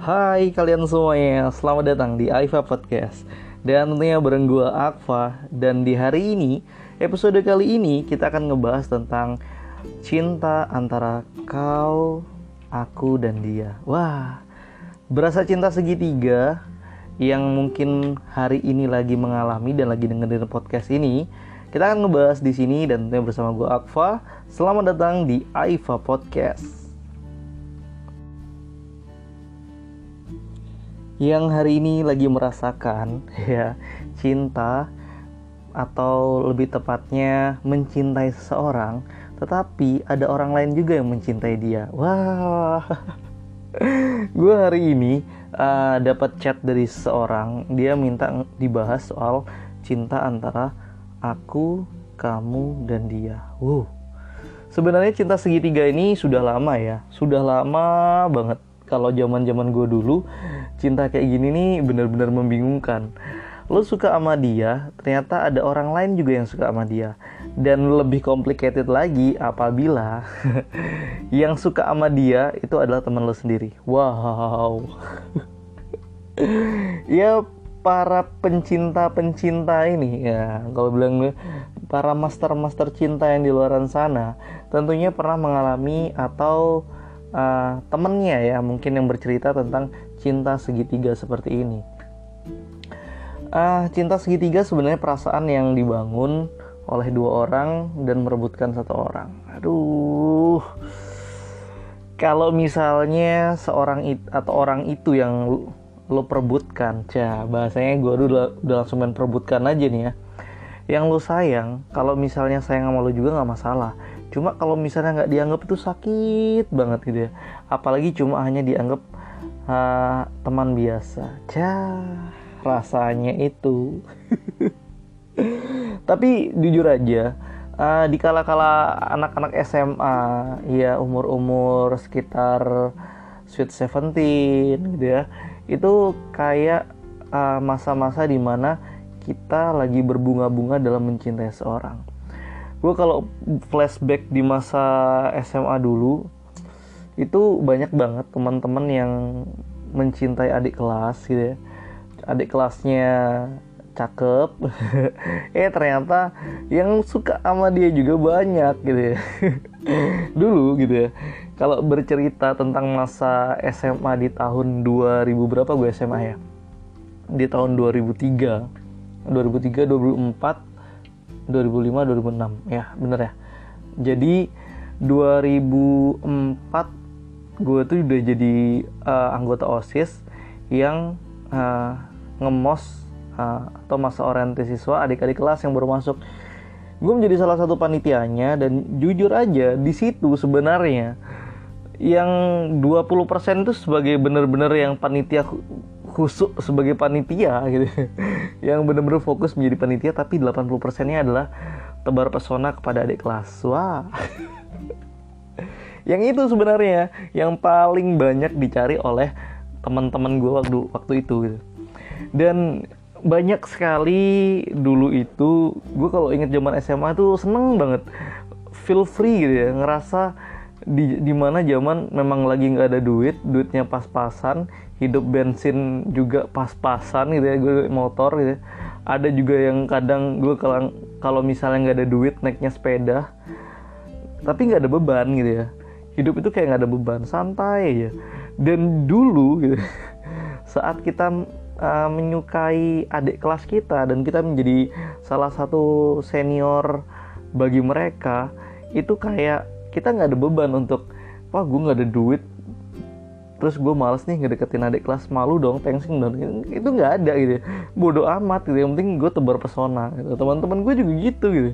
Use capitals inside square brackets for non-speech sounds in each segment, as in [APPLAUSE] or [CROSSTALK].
Hai kalian semuanya, selamat datang di Aifa Podcast. Dan tentunya bareng gue Akfa. Dan di hari ini, episode kali ini kita akan ngebahas tentang Cinta antara kau, aku, dan dia. Wah, berasa cinta segitiga Yang mungkin hari ini lagi mengalami dan lagi dengerin podcast ini. Kita akan ngebahas di sini dan tentunya bersama gue Akfa. Selamat datang di Aifa Podcast yang hari ini lagi merasakan [LAUGHS] ya cinta atau lebih tepatnya mencintai seseorang tetapi ada orang lain juga yang mencintai dia. Wah. [LAUGHS] Gue hari ini uh, dapat chat dari seseorang. Dia minta dibahas soal cinta antara aku kamu dan dia. Uh sebenarnya cinta segitiga ini sudah lama ya. Sudah lama banget kalau zaman zaman gue dulu cinta kayak gini nih bener-bener membingungkan. Lo suka sama dia ternyata ada orang lain juga yang suka sama dia. Dan lebih complicated lagi apabila [LAUGHS] yang suka sama dia itu adalah teman lo sendiri. Wow. [LAUGHS] Ya para pencinta-pencinta ini ya kalau bilang para master-master cinta yang di luar sana tentunya pernah mengalami atau uh, temennya ya mungkin yang bercerita tentang cinta segitiga seperti ini. Uh, cinta segitiga sebenarnya perasaan yang dibangun oleh dua orang dan merebutkan satu orang. Aduh, kalau misalnya seorang it, atau orang itu yang lo perebutkan, cah bahasanya gue udah, udah langsung main perebutkan aja nih ya. Yang lo sayang, kalau misalnya sayang sama lo juga nggak masalah cuma kalau misalnya nggak dianggap itu sakit banget gitu ya. Apalagi cuma hanya dianggap uh, teman biasa. Cah rasanya itu. [LAUGHS] Tapi jujur aja uh, di kala-kala anak-anak SMA ya umur-umur sekitar sweet seventeen gitu ya itu kayak uh, masa-masa di mana kita lagi berbunga-bunga dalam mencintai seorang gue kalau flashback di masa SMA dulu itu banyak banget teman-teman yang mencintai adik kelas gitu ya. Adik kelasnya cakep. [LAUGHS] Eh ternyata yang suka sama dia juga banyak gitu ya. [LAUGHS] Dulu gitu ya kalau bercerita tentang masa SMA di tahun 2000 berapa gue SMA ya? Di tahun 2003 2003 2004 2005 2006 ya bener ya. Jadi 2004 gue tuh udah jadi uh, anggota osis yang uh, ngemos uh, atau masa orientasi siswa adik-adik kelas yang baru masuk. Gue menjadi salah satu panitianya dan jujur aja di situ sebenarnya yang 20% itu sebagai bener-bener yang panitia khusus sebagai panitia gitu. [LAUGHS] Yang benar-benar fokus menjadi panitia tapi 80% nya adalah tebar pesona kepada adik kelas. Wah. [LAUGHS] Yang itu sebenarnya yang paling banyak dicari oleh teman-teman gue waktu waktu itu gitu. dan banyak sekali dulu itu gue kalau inget zaman SMA tuh seneng banget. Feel free gitu ya ngerasa di di mana zaman memang lagi nggak ada duit duitnya pas-pasan hidup bensin juga pas-pasan gitu ya gue motor gitu ya. ada juga yang kadang gue kalau kalau misalnya nggak ada duit naiknya sepeda tapi nggak ada beban gitu ya hidup itu kayak nggak ada beban santai ya dan dulu gitu [LAUGHS] saat kita uh, menyukai adik kelas kita dan kita menjadi salah satu senior bagi mereka itu kayak kita nggak ada beban untuk wah gue nggak ada duit. Terus gue males nih ngedeketin adik kelas malu dong tensin dong. Itu nggak ada gitu bodoh amat gitu. Yang penting gue tebar pesona gitu. teman-teman gue juga gitu gitu.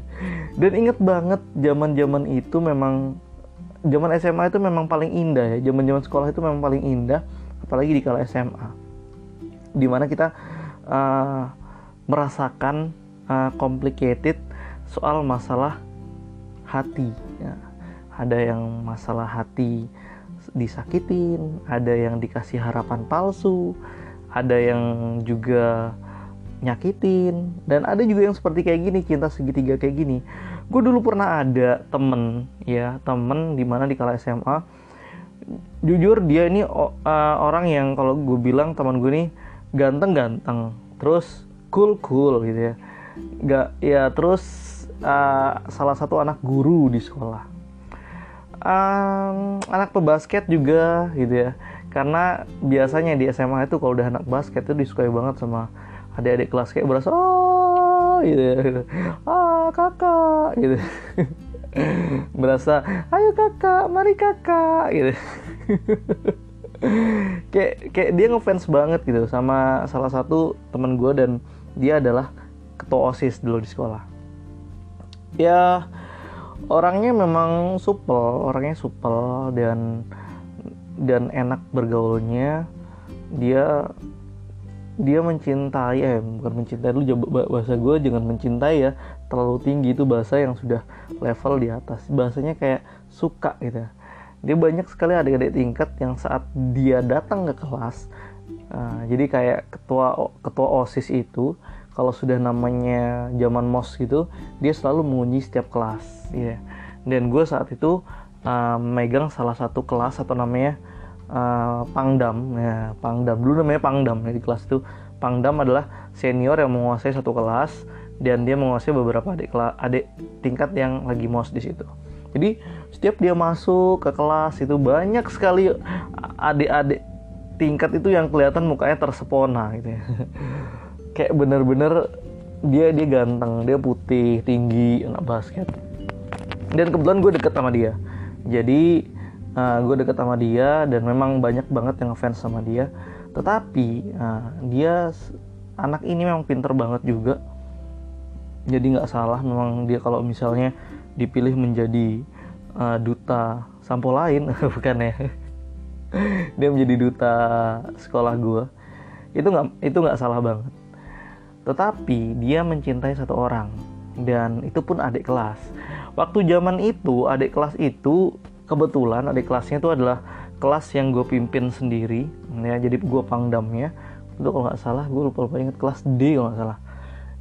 Dan inget banget zaman zaman itu memang zaman SMA itu memang paling indah ya. Zaman zaman sekolah itu memang paling indah apalagi di kala SMA di mana kita uh, merasakan uh, complicated soal masalah hati ya ada yang masalah hati disakitin, ada yang dikasih harapan palsu, ada yang juga nyakitin, dan ada juga yang seperti kayak gini, cinta segitiga kayak gini. Gue dulu pernah ada temen, ya temen di mana di kala SMA, jujur dia ini uh, orang yang kalau gue bilang teman gue nih ganteng-ganteng terus cool-cool gitu ya. Nggak ya terus uh, salah satu anak guru di sekolah um, anak pebasket juga gitu ya. Karena biasanya di SMA itu kalau udah anak basket itu disukai banget sama adik-adik kelas. Kayak berasa oh gitu ya. Ah kakak gitu. [LAUGHS] Berasa ayo kakak mari kakak gitu. [LAUGHS] Kayak kayak dia ngefans banget gitu sama salah satu teman gue dan dia adalah ketua osis dulu di sekolah. Ya orangnya memang supel orangnya supel dan dan enak bergaulnya. Dia dia mencintai eh bukan mencintai dulu bahasa gue jangan mencintai ya. Terlalu tinggi itu bahasa yang sudah level di atas. Bahasanya kayak suka gitu dia banyak sekali adik-adik tingkat yang saat dia datang ke kelas uh, jadi kayak ketua ketua osis itu kalau sudah namanya zaman mos gitu dia selalu mengunci setiap kelas. Ya yeah. dan gue saat itu uh, megang salah satu kelas atau namanya uh, pangdam. Ya pangdam. Dulu namanya pangdam ya, di kelas itu. Pangdam adalah senior yang menguasai satu kelas dan dia menguasai beberapa adik adik tingkat yang lagi mos di situ. Jadi setiap dia masuk ke kelas itu banyak sekali adik-adik tingkat itu yang kelihatan mukanya tersepona gitu ya [LAUGHS] kayak bener-bener dia dia ganteng dia putih tinggi anak basket. Dan kebetulan gue deket sama dia. Jadi uh, eh, gue deket sama dia dan memang banyak banget yang ngefans sama dia. Tetapi uh, dia anak ini memang pinter banget juga. Jadi nggak salah memang dia kalau misalnya dipilih menjadi uh, duta sampo lain [LAUGHS] bukan ya? Dia menjadi duta sekolah gue itu nggak itu nggak salah banget tetapi dia mencintai satu orang dan itu pun adik kelas. Waktu zaman itu adik kelas itu kebetulan adik kelasnya itu adalah kelas yang gue pimpin sendiri ya jadi gue pangdamnya itu kalau nggak salah gue lupa lupa inget kelas D kalau nggak salah.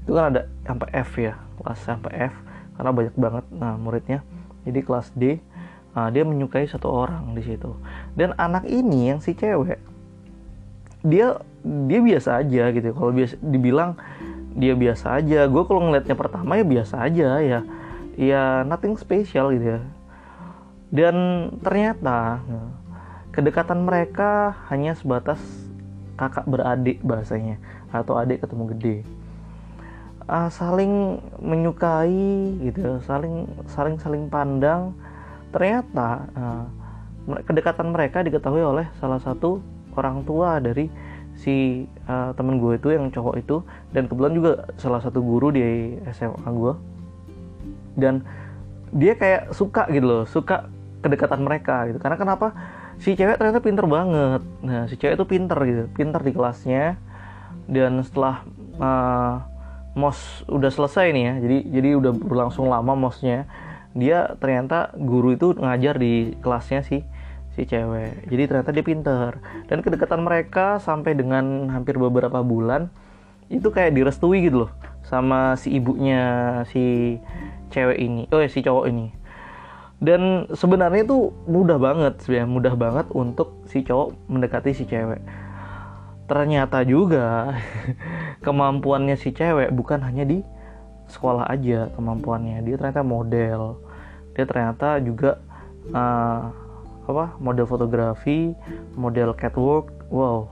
Itu kan ada sampai F ya kelas sampai F karena banyak banget nah muridnya. Jadi kelas D nah, dia menyukai satu orang di situ. Dan anak ini yang si cewek dia dia biasa aja gitu. Kalau biasa dibilang dia biasa aja. Gue kalau ngelihatnya pertama ya biasa aja ya. Ya nothing special gitu ya. Dan ternyata kedekatan mereka hanya sebatas kakak beradik bahasanya atau adik ketemu gede. Uh, saling menyukai gitu saling saling saling pandang. Ternyata uh, kedekatan mereka diketahui oleh salah satu orang tua dari si uh, temen gue itu yang cowok itu dan kebetulan juga salah satu guru di SMA gue. Dan dia kayak suka gitu loh suka kedekatan mereka gitu. Karena kenapa? Si cewek ternyata pinter banget. Nah si cewek itu pinter gitu pinter di kelasnya. Dan setelah uh, mos udah selesai nih ya jadi jadi udah berlangsung lama mosnya dia ternyata guru itu ngajar di kelasnya si si cewek. Jadi ternyata dia pinter. Dan kedekatan mereka sampai dengan hampir beberapa bulan itu kayak direstui gitu loh sama si ibunya si cewek ini. Oh ya si cowok ini. Dan sebenarnya itu mudah banget sebenarnya mudah banget untuk si cowok mendekati si cewek. Ternyata juga [LAUGHS] kemampuannya si cewek bukan hanya di sekolah aja kemampuannya. Dia ternyata model. Dia ternyata juga uh, apa? Model fotografi model catwalk wow.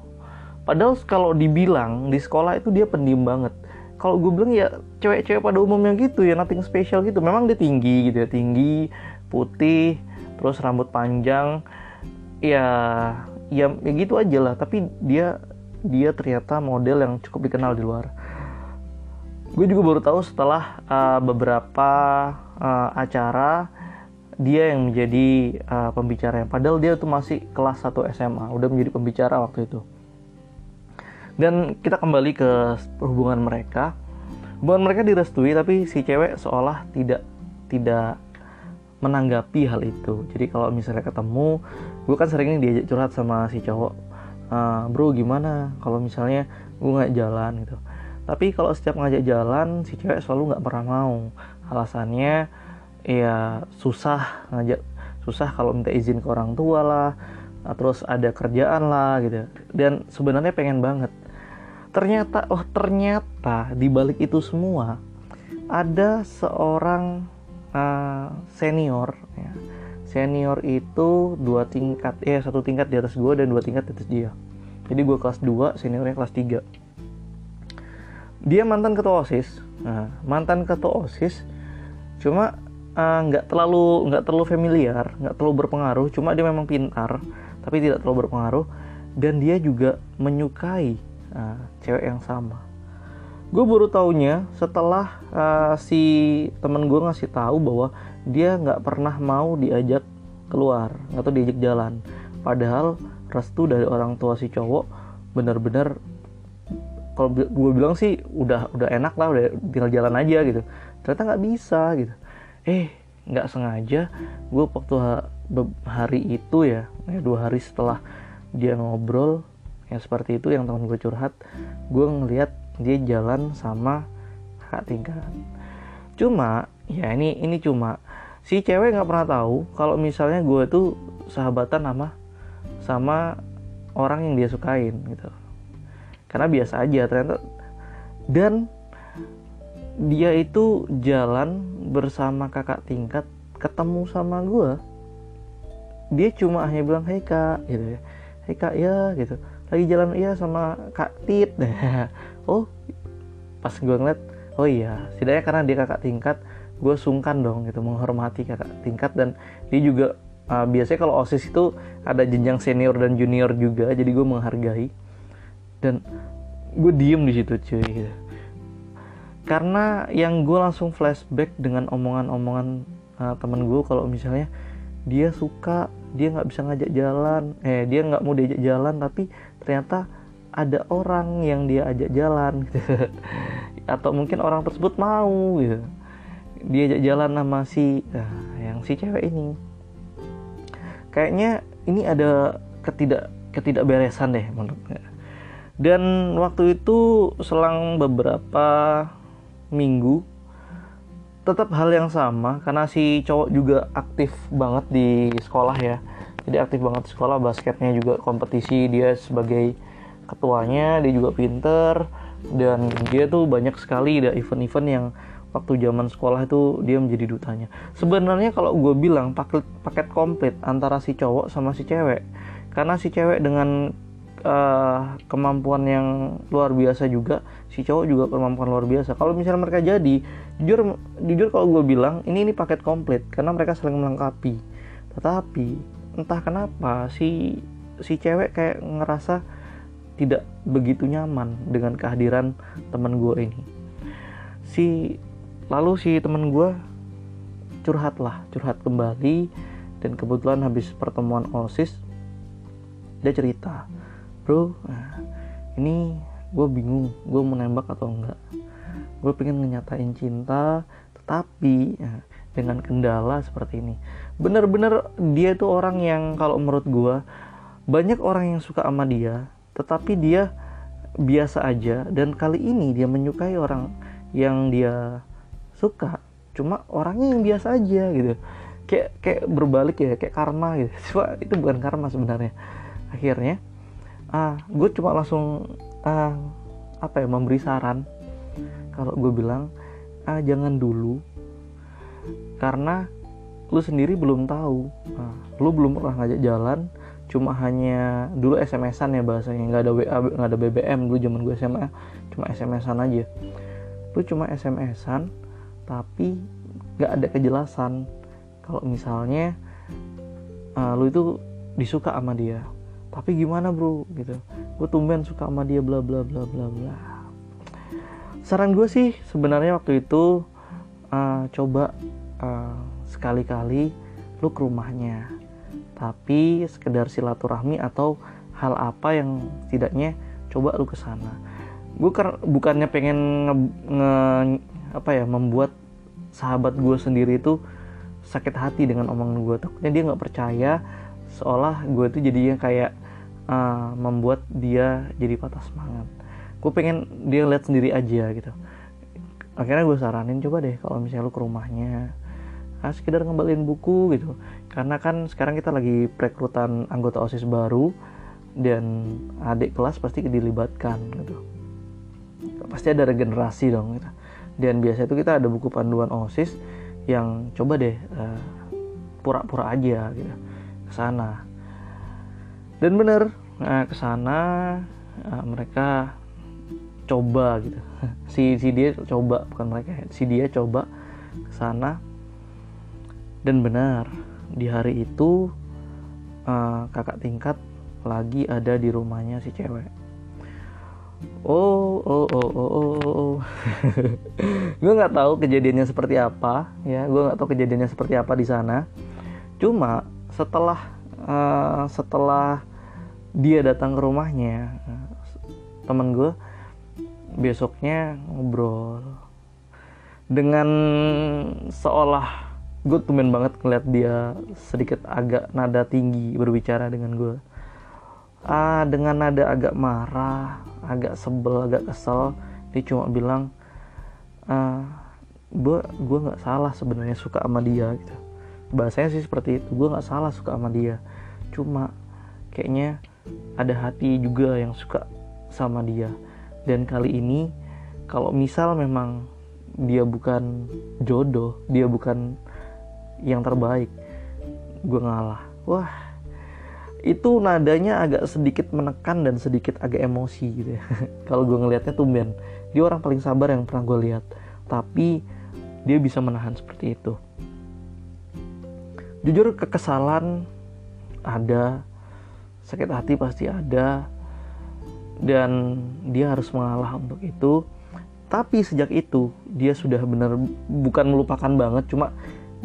Padahal kalau dibilang di sekolah itu dia pendiam banget. Kalau gue bilang ya cewek-cewek pada umumnya gitu ya nothing special gitu. Memang dia tinggi gitu ya tinggi putih terus rambut panjang. Ya ya, ya gitu aja lah. Tapi dia dia ternyata model yang cukup dikenal di luar. Gue juga baru tahu setelah uh, beberapa uh, acara dia yang menjadi uh, pembicara padahal dia tuh masih kelas 1 SMA udah menjadi pembicara waktu itu. Dan kita kembali ke hubungan mereka. Hubungan mereka direstui tapi si cewek seolah tidak tidak menanggapi hal itu. Jadi kalau misalnya ketemu gue kan sering diajak curhat sama si cowok uh, bro gimana? Kalau misalnya gue nggak jalan gitu. Tapi kalau setiap ngajak jalan si cewek selalu nggak pernah mau. Alasannya ya susah ngajak susah kalau minta izin ke orang tua lah Nah, terus ada kerjaan lah gitu. Dan sebenarnya pengen banget. Ternyata oh ternyata di balik itu semua ada seorang uh, senior ya. senior itu dua tingkat ya satu tingkat di atas gue dan dua tingkat di atas dia. Jadi gue kelas 2 seniornya kelas 3 dia mantan ketua osis. Nah, mantan ketua osis cuma nggak uh, terlalu nggak terlalu familiar nggak terlalu berpengaruh. Cuma dia memang pintar tapi tidak terlalu berpengaruh. Dan dia juga menyukai uh, cewek yang sama. Gue baru taunya setelah uh, si temen gue ngasih tahu bahwa dia nggak pernah mau diajak keluar atau diajak jalan. Padahal restu dari orang tua si cowok bener-bener kalau gue bilang sih udah udah enak lah udah tinggal jalan aja gitu. Ternyata nggak bisa gitu eh nggak sengaja. Gue waktu hari itu ya, ya dua hari setelah dia ngobrol yang seperti itu yang teman gue curhat gue ngeliat dia jalan sama kakak tingkat cuma ya ini ini cuma. Si cewek nggak pernah tahu kalau misalnya gue tuh sahabatan sama sama orang yang dia sukain gitu. Karena biasa aja ternyata. Dan dia itu jalan bersama kakak tingkat ketemu sama gue dia cuma hanya bilang hei kak gitu ya. Hei kak ya gitu. Lagi jalan iya sama kak tit. [LAUGHS] Oh pas gue ngeliat oh iya setidaknya karena dia kakak tingkat gue sungkan dong gitu menghormati kakak tingkat. Dan dia juga uh, biasanya kalau osis itu ada jenjang senior dan junior juga jadi gue menghargai. Dan gue diem di situ cuy gitu. Karena yang gue langsung flashback dengan omongan-omongan uh, temen gue kalau misalnya dia suka dia nggak bisa ngajak jalan eh dia nggak mau diajak jalan tapi ternyata ada orang yang dia ajak jalan gitu. [LAUGHS] Atau mungkin orang tersebut mau gitu. Diajak jalan sama si nah, yang si cewek ini. Kayaknya ini ada ketidak ketidakberesan deh menurutnya dan waktu itu selang beberapa minggu tetap hal yang sama karena si cowok juga aktif banget di sekolah ya. Jadi aktif banget di sekolah basketnya juga kompetisi dia sebagai ketuanya dia juga pinter dan dia tuh banyak sekali ada event-event yang waktu zaman sekolah itu dia menjadi dutanya. Sebenarnya kalau gue bilang paket paket komplit antara si cowok sama si cewek karena si cewek dengan uh, kemampuan yang luar biasa juga. Si cowok juga kemampuan luar biasa. Kalau misalnya mereka jadi jujur jujur kalau gue bilang ini ini paket komplit karena mereka saling melengkapi. Tetapi entah kenapa si si cewek kayak ngerasa tidak begitu nyaman dengan kehadiran teman gue ini. Si lalu si teman gue curhat lah curhat kembali dan kebetulan habis pertemuan osis dia cerita bro nah, ini gue bingung gue mau nembak atau enggak. Gue pengen ngenyatain cinta tetapi ya, dengan kendala seperti ini. Bener-bener dia itu orang yang kalau menurut gue banyak orang yang suka sama dia tetapi dia biasa aja. Dan kali ini dia menyukai orang yang dia suka cuma orangnya yang biasa aja gitu. Kayak kayak berbalik ya kayak karma gitu. [LAUGHS] Cuma itu bukan karma sebenarnya. Akhirnya ah gue cuma langsung ah apa ya memberi saran. Kalau gue bilang ah jangan dulu karena lu sendiri belum tahu. Ah, lu belum pernah ngajak jalan cuma hanya dulu SMS-an ya bahasanya nggak ada WA nggak ada BBM dulu zaman gue SMA cuma SMS-an aja. Lu cuma SMS-an tapi nggak ada kejelasan. Kalau misalnya uh, lu itu disuka sama dia tapi gimana bro? Gitu. Gue tumben suka sama dia bla bla bla bla bla. Saran gue sih sebenarnya waktu itu uh, coba uh, sekali-kali lu ke rumahnya. Tapi sekedar silaturahmi atau hal apa yang tidaknya coba lu ke sana. Gue kan bukannya pengen nge, nge apa ya membuat sahabat gue sendiri itu sakit hati dengan omongan gue takutnya dia nggak percaya seolah gue tuh jadinya kayak uh, membuat dia jadi patah semangat. Gue pengen dia lihat sendiri aja gitu. Akhirnya gue saranin coba deh kalau misalnya lu ke rumahnya ah, sekedar ngembalin buku gitu. Karena kan sekarang kita lagi perekrutan anggota osis baru dan adik kelas pasti dilibatkan gitu. Pasti ada regenerasi dong gitu. dan biasa itu kita ada buku panduan osis yang coba deh uh, pura-pura aja gitu ke sana dan bener. Nah, ke sana uh, mereka coba gitu. [LAUGHS] Si si dia coba bukan mereka si dia coba ke sana. Dan benar di hari itu uh, kakak tingkat lagi ada di rumahnya si cewek. Oh oh oh oh oh, oh. oh. [LAUGHS] gue nggak tahu kejadiannya seperti apa ya. Gue nggak tahu kejadiannya seperti apa di sana. Cuma setelah uh, setelah dia datang ke rumahnya temen gue besoknya ngobrol. Dengan seolah gue tumen banget ngeliat dia sedikit agak nada tinggi berbicara dengan gue ah dengan nada agak marah agak sebel agak kesel dia cuma bilang ah gue gue nggak salah sebenarnya suka sama dia gitu. Bahasanya sih seperti itu gue nggak salah suka sama dia. Cuma kayaknya ada hati juga yang suka sama dia. Dan kali ini kalau misal memang dia bukan jodoh dia bukan yang terbaik gue ngalah. Wah itu nadanya agak sedikit menekan dan sedikit agak emosi gitu ya. [LAUGHS] Kalau gue ngelihatnya tumben dia orang paling sabar yang pernah gue lihat. Tapi dia bisa menahan seperti itu. Jujur kekesalan ada sakit hati pasti ada dan dia harus mengalah untuk itu. Tapi sejak itu dia sudah benar bukan melupakan banget cuma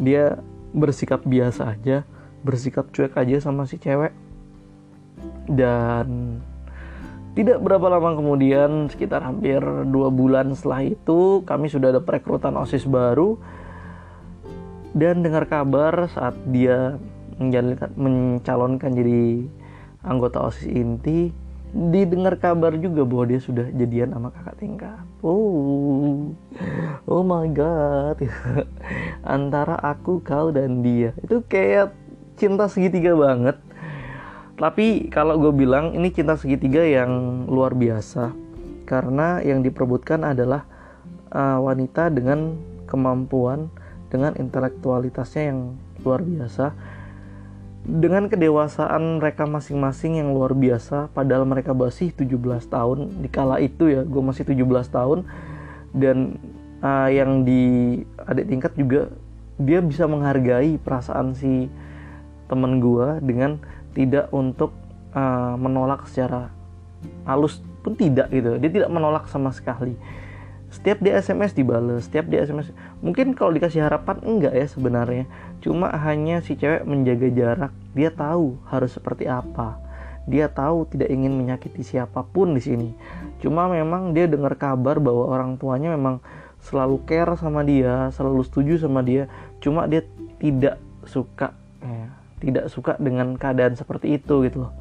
dia bersikap biasa aja bersikap cuek aja sama si cewek. Dan tidak berapa lama kemudian sekitar hampir dua bulan setelah itu kami sudah ada perekrutan osis baru. Dan dengar kabar saat dia mencalonkan jadi anggota osis inti didengar kabar juga bahwa dia sudah jadian sama kakak tingkat. Oh, oh my god, [LAUGHS] antara aku, kau dan dia. Itu kayak cinta segitiga banget. Tapi kalau gue bilang ini cinta segitiga yang luar biasa. Karena yang diperbutkan adalah uh, wanita dengan kemampuan, dengan intelektualitasnya yang luar biasa dengan kedewasaan mereka masing-masing yang luar biasa padahal mereka masih 17 tahun di kala itu ya gue masih 17 tahun dan uh, yang di adik tingkat juga dia bisa menghargai perasaan si temen gue dengan tidak untuk uh, menolak secara halus pun tidak gitu. Dia tidak menolak sama sekali setiap dia SMS dibales setiap dia SMS mungkin kalau dikasih harapan enggak ya sebenarnya. Cuma hanya si cewek menjaga jarak. Dia tahu harus seperti apa. Dia tahu tidak ingin menyakiti siapa pun di sini. Cuma memang dia dengar kabar bahwa orang tuanya memang selalu care sama dia selalu setuju sama dia. Cuma dia tidak suka ya, tidak suka dengan keadaan seperti itu gitu loh.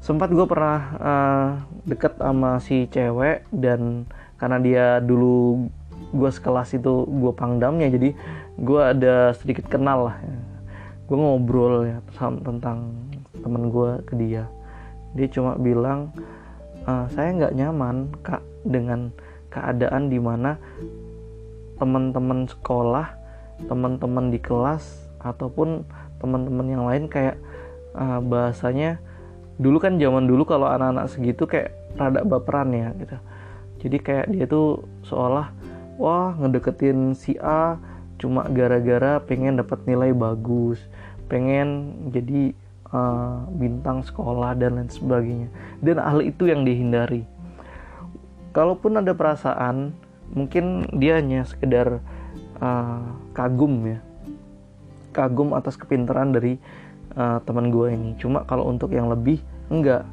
Sempat gue pernah uh, deket sama si cewek dan karena dia dulu gue sekelas itu gue pangdamnya jadi gue ada sedikit kenal lah. Gue ngobrol ya tentang temen gue ke dia. Dia cuma bilang e, saya nggak nyaman kak dengan keadaan di mana teman-teman sekolah teman-teman di kelas ataupun teman-teman yang lain kayak uh, bahasanya dulu kan zaman dulu kalau anak-anak segitu kayak rada baperan ya gitu jadi kayak dia tuh seolah wah ngedeketin si A cuma gara-gara pengen dapat nilai bagus pengen jadi uh, bintang sekolah dan lain sebagainya. Dan hal itu yang dihindari. Kalaupun ada perasaan mungkin dia hanya sekedar uh, kagum ya. Kagum atas kepintaran dari uh, teman gue ini. Cuma kalau untuk yang lebih enggak.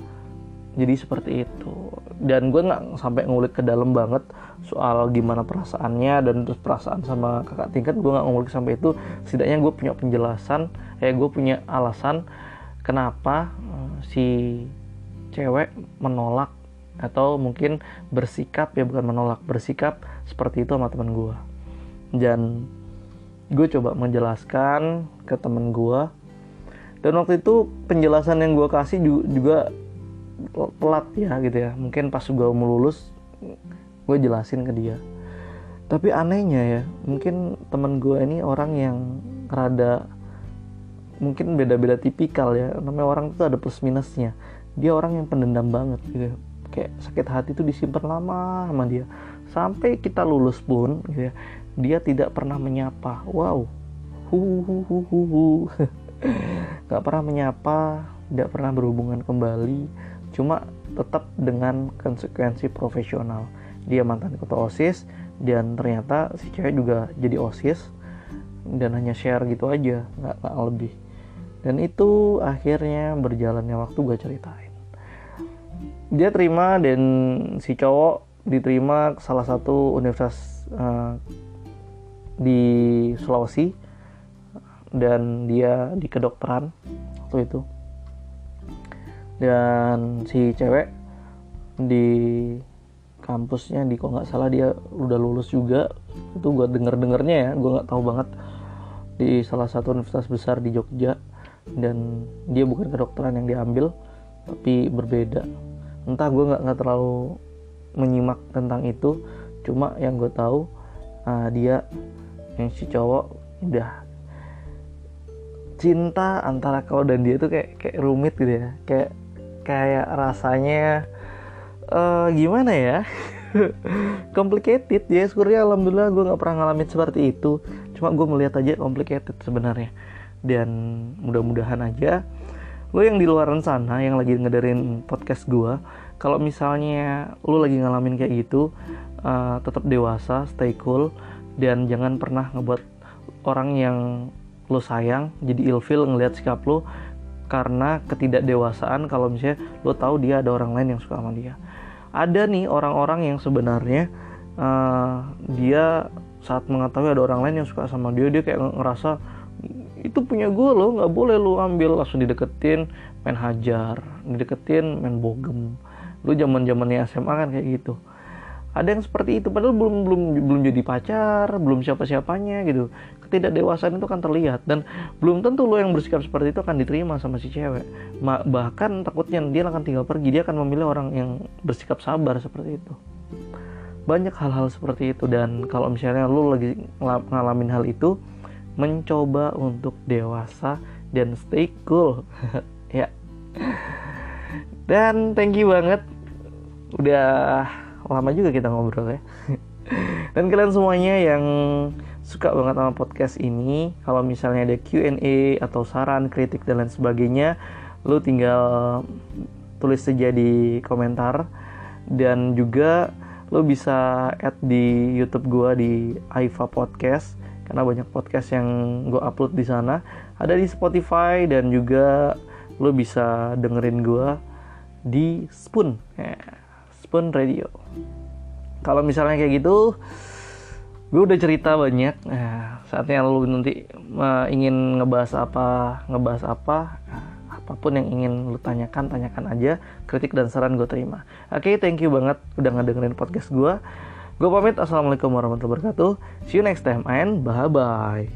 Jadi seperti itu dan gue nggak sampai ngulik ke dalam banget soal gimana perasaannya dan terus perasaan sama kakak tingkat gue nggak ngulik sampai itu. Setidaknya gue punya penjelasan eh gue punya alasan kenapa uh, si cewek menolak atau mungkin bersikap ya bukan menolak bersikap seperti itu sama teman gue dan gue coba menjelaskan ke temen gue dan waktu itu penjelasan yang gue kasih juga, telat ya gitu ya. Mungkin pas gue mau lulus gue jelasin ke dia. Tapi anehnya ya mungkin temen gue ini orang yang rada mungkin beda-beda tipikal ya. Namanya orang itu ada plus minusnya. Dia orang yang pendendam banget gitu kayak sakit hati itu disimpan lama sama dia. Sampai kita lulus pun gitu ya dia tidak pernah menyapa. Wow hu [LAUGHS] nggak pernah menyapa tidak pernah berhubungan kembali cuma tetap dengan konsekuensi profesional. Dia mantan ketua osis dan ternyata si cewek juga jadi osis dan hanya share gitu aja nggak nggak lebih. Dan itu akhirnya berjalannya waktu gue ceritain. Dia terima dan si cowok diterima salah satu universitas uh, di Sulawesi dan dia di kedokteran waktu itu dan si cewek di kampusnya di kok nggak salah dia udah lulus juga. Itu gue denger dengernya ya gue nggak tahu banget. Di salah satu universitas besar di Jogja. Dan dia bukan kedokteran yang diambil tapi berbeda. Entah gue nggak nggak terlalu menyimak tentang itu. Cuma yang gue tahu uh, dia yang si cowok udah cinta antara kau dan dia tuh kayak kayak rumit gitu ya. Kayak kayak rasanya uh, gimana ya? [LAUGHS] Complicated. Ya syukurnya alhamdulillah gue nggak pernah ngalamin seperti itu. Cuma gue melihat aja complicated sebenarnya. Dan mudah-mudahan aja lo yang di luar sana yang lagi ngedengerin podcast gue kalau misalnya lo lagi ngalamin kayak gitu uh, tetap dewasa stay cool dan jangan pernah ngebuat orang yang lo sayang jadi ilfil ngelihat sikap lo karena ketidakdewasaan kalau misalnya lo tahu dia ada orang lain yang suka sama dia. Ada nih orang-orang yang sebenarnya uh, dia saat mengetahui ada orang lain yang suka sama dia dia kayak ngerasa itu punya gue loh nggak boleh lo ambil. Langsung dideketin main hajar dideketin main bogem. Lu zaman zamannya SMA kan kayak gitu ada yang seperti itu padahal belum belum belum jadi pacar belum siapa siapanya gitu. Ketidakdewasaan itu kan terlihat dan belum tentu lo yang bersikap seperti itu akan diterima sama si cewek. Bahkan takutnya dia akan tinggal pergi dia akan memilih orang yang bersikap sabar seperti itu. Banyak hal-hal seperti itu dan kalau misalnya lo lagi ngalamin hal itu mencoba untuk dewasa dan stay cool. [LAUGHS] Ya. Dan thank you banget. Udah lama juga kita ngobrol ya. [LAUGHS] Dan kalian semuanya yang suka banget sama podcast ini kalau misalnya ada Q&A atau saran kritik dan lain sebagainya lu tinggal tulis saja di komentar. Dan juga lu bisa add di YouTube gua di Aifa Podcast karena banyak podcast yang gue upload di sana. Ada di Spotify dan juga lo bisa dengerin gue di Spoon. Ya, Spoon Radio. Kalau misalnya kayak gitu gue udah cerita banyak. Nah, saatnya lo nanti uh, ingin ngebahas apa ngebahas apa apa pun yang ingin lo tanyakan tanyakan aja. Kritik dan saran gue terima. Oke okay, thank you banget udah ngedengerin podcast gue Gue pamit, Assalamualaikum warahmatullahi wabarakatuh. See you next time and bye-bye.